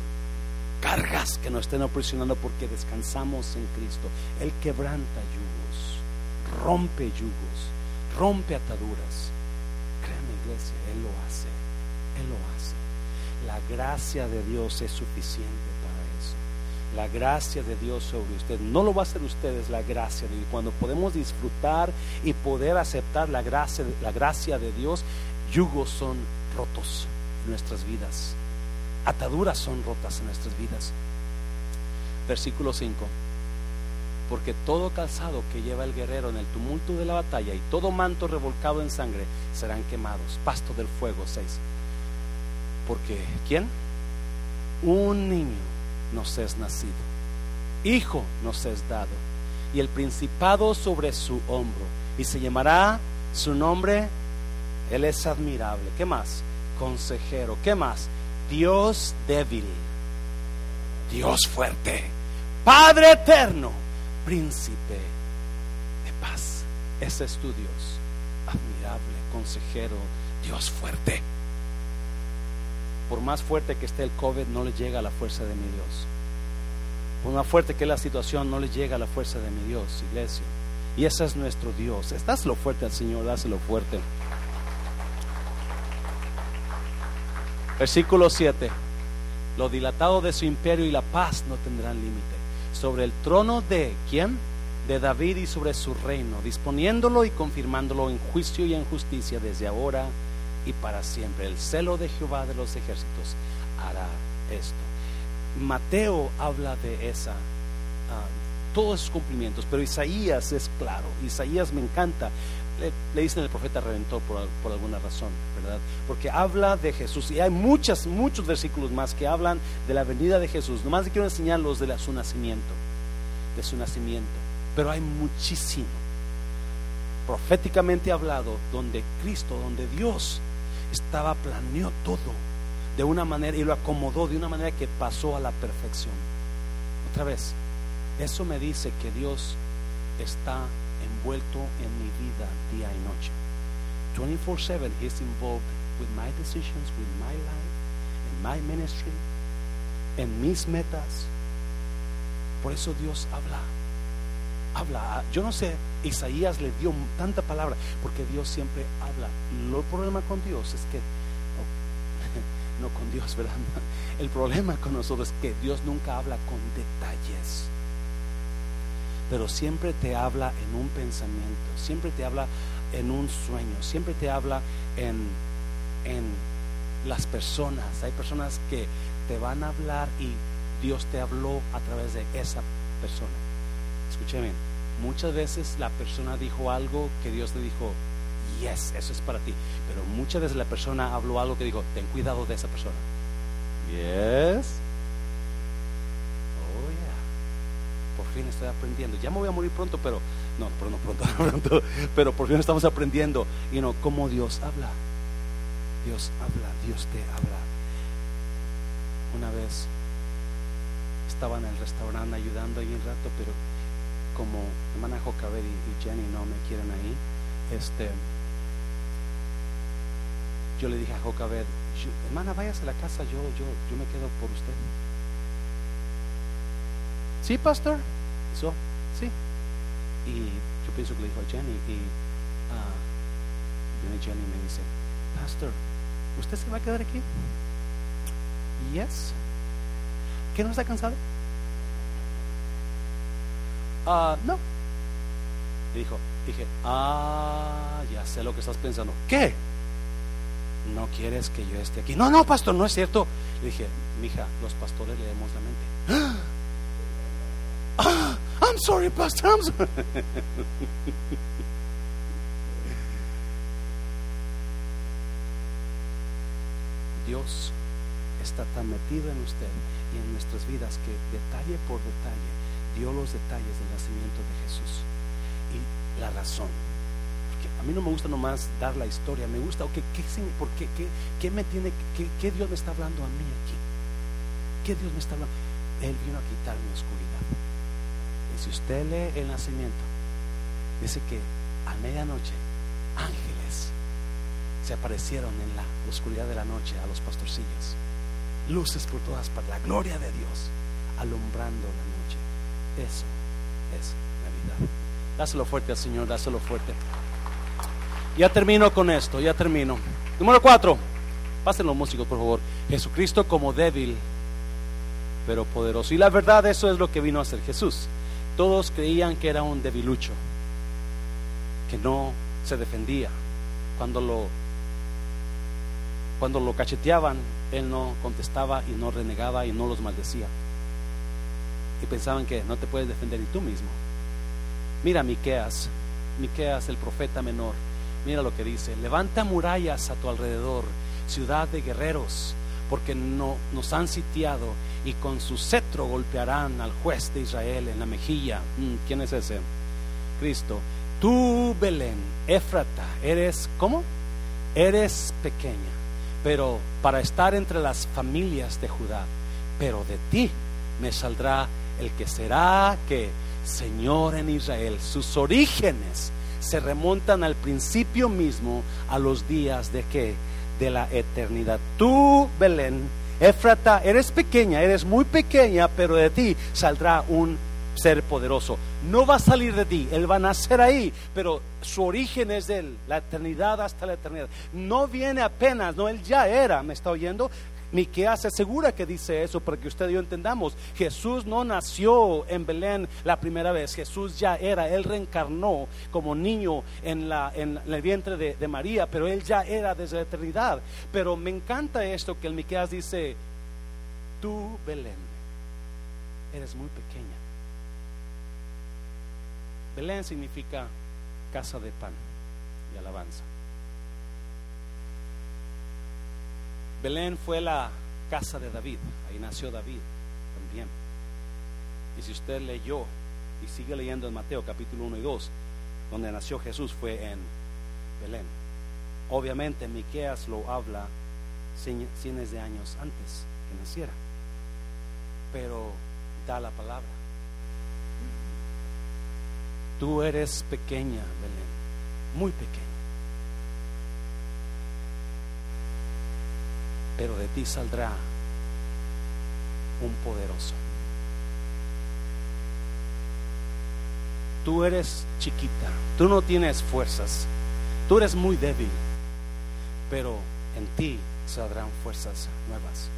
[SPEAKER 1] cargas que nos estén opresionando porque descansamos en Cristo. Él quebranta yugos, rompe yugos, rompe ataduras. Créame iglesia, Él lo hace, Él lo hace. La gracia de Dios es suficiente la gracia de Dios sobre usted. No lo va a hacer usted, es la gracia de Dios. Cuando podemos disfrutar y poder aceptar la gracia, la gracia de Dios, yugos son rotos en nuestras vidas. Ataduras son rotas en nuestras vidas. Versículo 5. Porque todo calzado que lleva el guerrero en el tumulto de la batalla y todo manto revolcado en sangre serán quemados. Pasto del fuego 6. Porque, ¿quién? Un niño nos es nacido, hijo nos es dado, y el principado sobre su hombro, y se llamará su nombre, Él es admirable. ¿Qué más? Consejero. ¿Qué más? Dios débil, Dios fuerte, Padre eterno, príncipe de paz. Ese es tu Dios, admirable, consejero, Dios fuerte por más fuerte que esté el COVID, no le llega a la fuerza de mi Dios. Por más fuerte que la situación, no le llega a la fuerza de mi Dios, iglesia. Y ese es nuestro Dios. Dáselo fuerte al Señor, dáselo fuerte. Versículo 7. Lo dilatado de su imperio y la paz no tendrán límite. Sobre el trono de quién? De David y sobre su reino, disponiéndolo y confirmándolo en juicio y en justicia desde ahora y para siempre. El celo de Jehová de los ejércitos hará esto. Mateo habla de esa, uh, todos esos cumplimientos, pero Isaías es claro. Isaías me encanta. Le, le dicen el profeta redentor por, por, alguna razón, ¿verdad? Porque habla de Jesús y hay muchas, muchos versículos más que hablan de la venida de Jesús. Nomás quiero enseñarlos de su nacimiento, de su nacimiento. Pero hay muchísimo proféticamente hablado donde Cristo, donde Dios estaba, planeó todo de una manera y lo acomodó de una manera que pasó a la perfección. Otra vez, eso me dice que Dios está envuelto en mi vida 24/7 He's involved with my decisions, with my life, in my ministry, en mis metas. Por eso Dios habla. Habla. Yo no sé, Isaías le dio tanta palabra, porque Dios siempre habla. El problema con Dios es que, no con Dios, ¿verdad? El problema con nosotros es que Dios nunca habla con detalles pero siempre te habla en un pensamiento, siempre te habla en un sueño, siempre te habla en, en las personas. Hay personas que te van a hablar y Dios te habló a través de esa persona. Escúcheme, muchas veces la persona dijo algo que Dios le dijo, yes, eso es para ti. Pero muchas veces la persona habló algo que dijo, ten cuidado de esa persona. Yes. por fin estoy aprendiendo. Ya me voy a morir pronto, pero no, pero no pronto, pronto, pero por fin estamos aprendiendo y no cómo Dios habla. Dios habla, Dios te habla. Una vez estaba en el restaurante ayudando ahí un rato, pero como hermana Jocaber y, Jenny no me quieren ahí, este yo le dije a Jocaber, hermana, váyase a la casa, yo, yo, yo me quedo por usted. Sí, pastor. Sí. Y yo pienso que le dijo a Jenny y uh, viene Jenny me dice, pastor, ¿usted se va a quedar aquí? Yes. ¿Que no está cansado? Uh, no. Y dijo, dije, ah, ya sé lo que estás pensando. ¿Qué? ¿No quieres que yo esté aquí? No, no, pastor, no es cierto. Le dije, mija, los pastores leemos la mente. ¡Ah! Sorry, Pastor. I'm. Dios está tan metido en usted y en nuestras vidas que detalle por detalle dio los detalles del nacimiento de Jesús y la razón. Porque a mí no me gusta nomás dar la historia, me gusta, okay, ¿qué, por qué, qué, qué me tiene, qué, qué Dios me está hablando a mí aquí? ¿Qué Dios me está hablando? Él vino a quitar mi oscuridad si usted lee el nacimiento, dice que a medianoche ángeles se aparecieron en la oscuridad de la noche a los pastorcillos. Luces por todas partes, la gloria de Dios alumbrando la noche. Eso es Navidad. Dáselo fuerte al Señor, dáselo fuerte. Ya termino con esto, ya termino. Número cuatro. Pasen los músicos, por favor. Jesucristo como débil, pero poderoso. Y la verdad, eso es lo que vino a hacer Jesús. Todos creían que era un debilucho, que no se defendía. Cuando lo, cuando lo cacheteaban, él no contestaba y no renegaba y no los maldecía. Y pensaban que no te puedes defender ni tú mismo. Mira Miqueas, Miqueas el profeta menor. Mira lo que dice, levanta murallas a tu alrededor, ciudad de guerreros, porque no, nos han sitiado y con su cetro golpearán al juez de Israel en la mejilla. Mm, ¿Quién es ese? Cristo. Tú, Belén, Éfrata, eres, ¿cómo? Eres pequeña, pero para estar entre las familias de Judá, pero de ti me saldrá el que será que Señor en Israel. Sus orígenes se remontan al principio mismo, a los días de que de la eternidad. Tú, Belén, Efrata, eres pequeña, eres muy pequeña, pero de ti saldrá un ser poderoso. No va a salir de ti, Él va a nacer ahí, pero su origen es de Él, la eternidad hasta la eternidad. No viene apenas, no, Él ya era, ¿me está oyendo? Miqueas asegura que dice eso para que usted y yo entendamos. Jesús no nació en Belén la primera vez, Jesús ya era, él reencarnó como niño en, el vientre de, de María, pero él ya era desde la eternidad. Pero me encanta esto que el Miqueas dice, tú Belén, eres muy pequeña. Belén significa casa de pan y alabanza. Belén fue la casa de David, ahí nació David también. Y si usted leyó y sigue leyendo en Mateo capítulo 1 y 2, donde nació Jesús fue en Belén. Obviamente Miqueas lo habla cientos de años antes que naciera, pero da la palabra. Tú eres pequeña, Belén, muy pequeña, pero de ti saldrá un poderoso. Tú eres chiquita, tú no tienes fuerzas, tú eres muy débil, pero en ti saldrán fuerzas nuevas.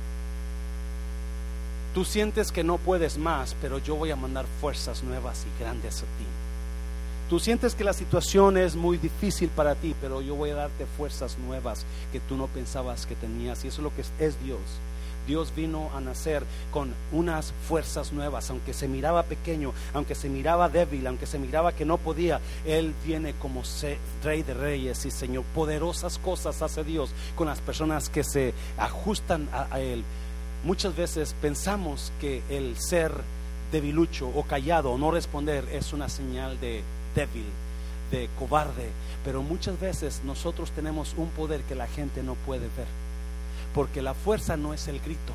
[SPEAKER 1] Tú sientes que no puedes más, pero yo voy a mandar fuerzas nuevas y grandes a ti. Tú sientes que la situación es muy difícil para ti, pero yo voy a darte fuerzas nuevas que tú no pensabas que tenías. Y eso es lo que es Dios. Dios vino a nacer con unas fuerzas nuevas, aunque se miraba pequeño, aunque se miraba débil, aunque se miraba que no podía, Él viene como rey de reyes y Señor. Poderosas cosas hace Dios con las personas que se ajustan a, Él. Muchas veces pensamos que el ser debilucho o callado o no responder es una señal de débil, de cobarde, pero muchas veces nosotros tenemos un poder que la gente no puede ver, porque la fuerza no es el grito,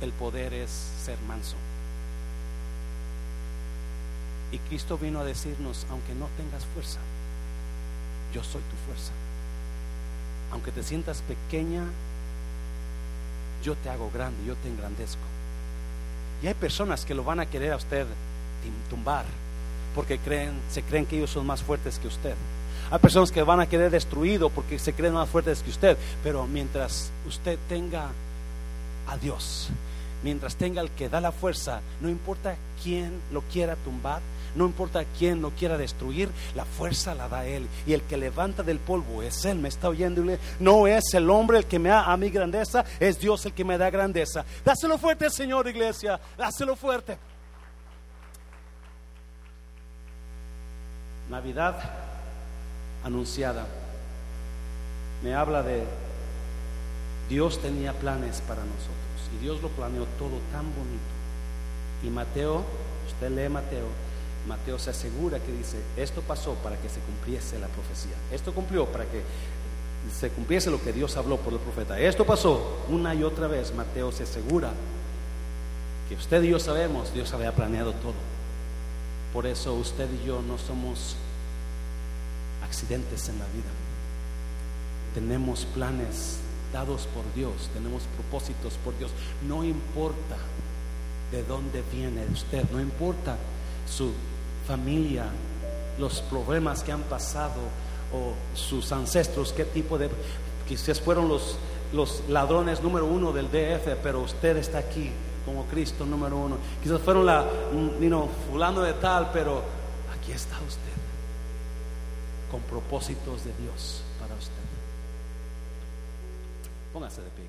[SPEAKER 1] el poder es ser manso. Y Cristo vino a decirnos, aunque no tengas fuerza, yo soy tu fuerza. Aunque te sientas pequeña, yo te hago grande, yo te engrandezco. Y hay personas que lo van a querer a usted tumbar, porque creen, se creen que ellos son más fuertes que usted. Hay personas que van a querer destruido porque se creen más fuertes que usted, pero mientras usted tenga a Dios, mientras tenga el que da la fuerza, no importa quién lo quiera tumbar, no importa quién lo quiera destruir, la fuerza la da Él. Y el que levanta del polvo es Él. Me está oyéndole. No es el hombre el que me da a mi grandeza, es Dios el que me da grandeza. Dáselo fuerte, Señor, iglesia. Dáselo fuerte. Navidad anunciada me habla de Dios tenía planes para nosotros y Dios lo planeó todo tan bonito. Y Mateo, usted lee Mateo, Mateo se asegura que dice, esto pasó para que se cumpliese la profecía. Esto cumplió para que se cumpliese lo que Dios habló por el profeta. Esto pasó una y otra vez. Mateo se asegura que usted y yo sabemos, Dios había planeado todo. Por eso usted y yo no somos accidentes en la vida. Tenemos planes dados por Dios, tenemos propósitos por Dios. No importa de dónde viene usted, no importa su familia, los problemas que han pasado o sus ancestros, qué tipo de... Quizás fueron los, los ladrones número uno del DF, pero usted está aquí como Cristo número uno. Quizás fueron la, you fulano de tal, pero aquí está usted con propósitos de Dios para usted. Póngase de pie,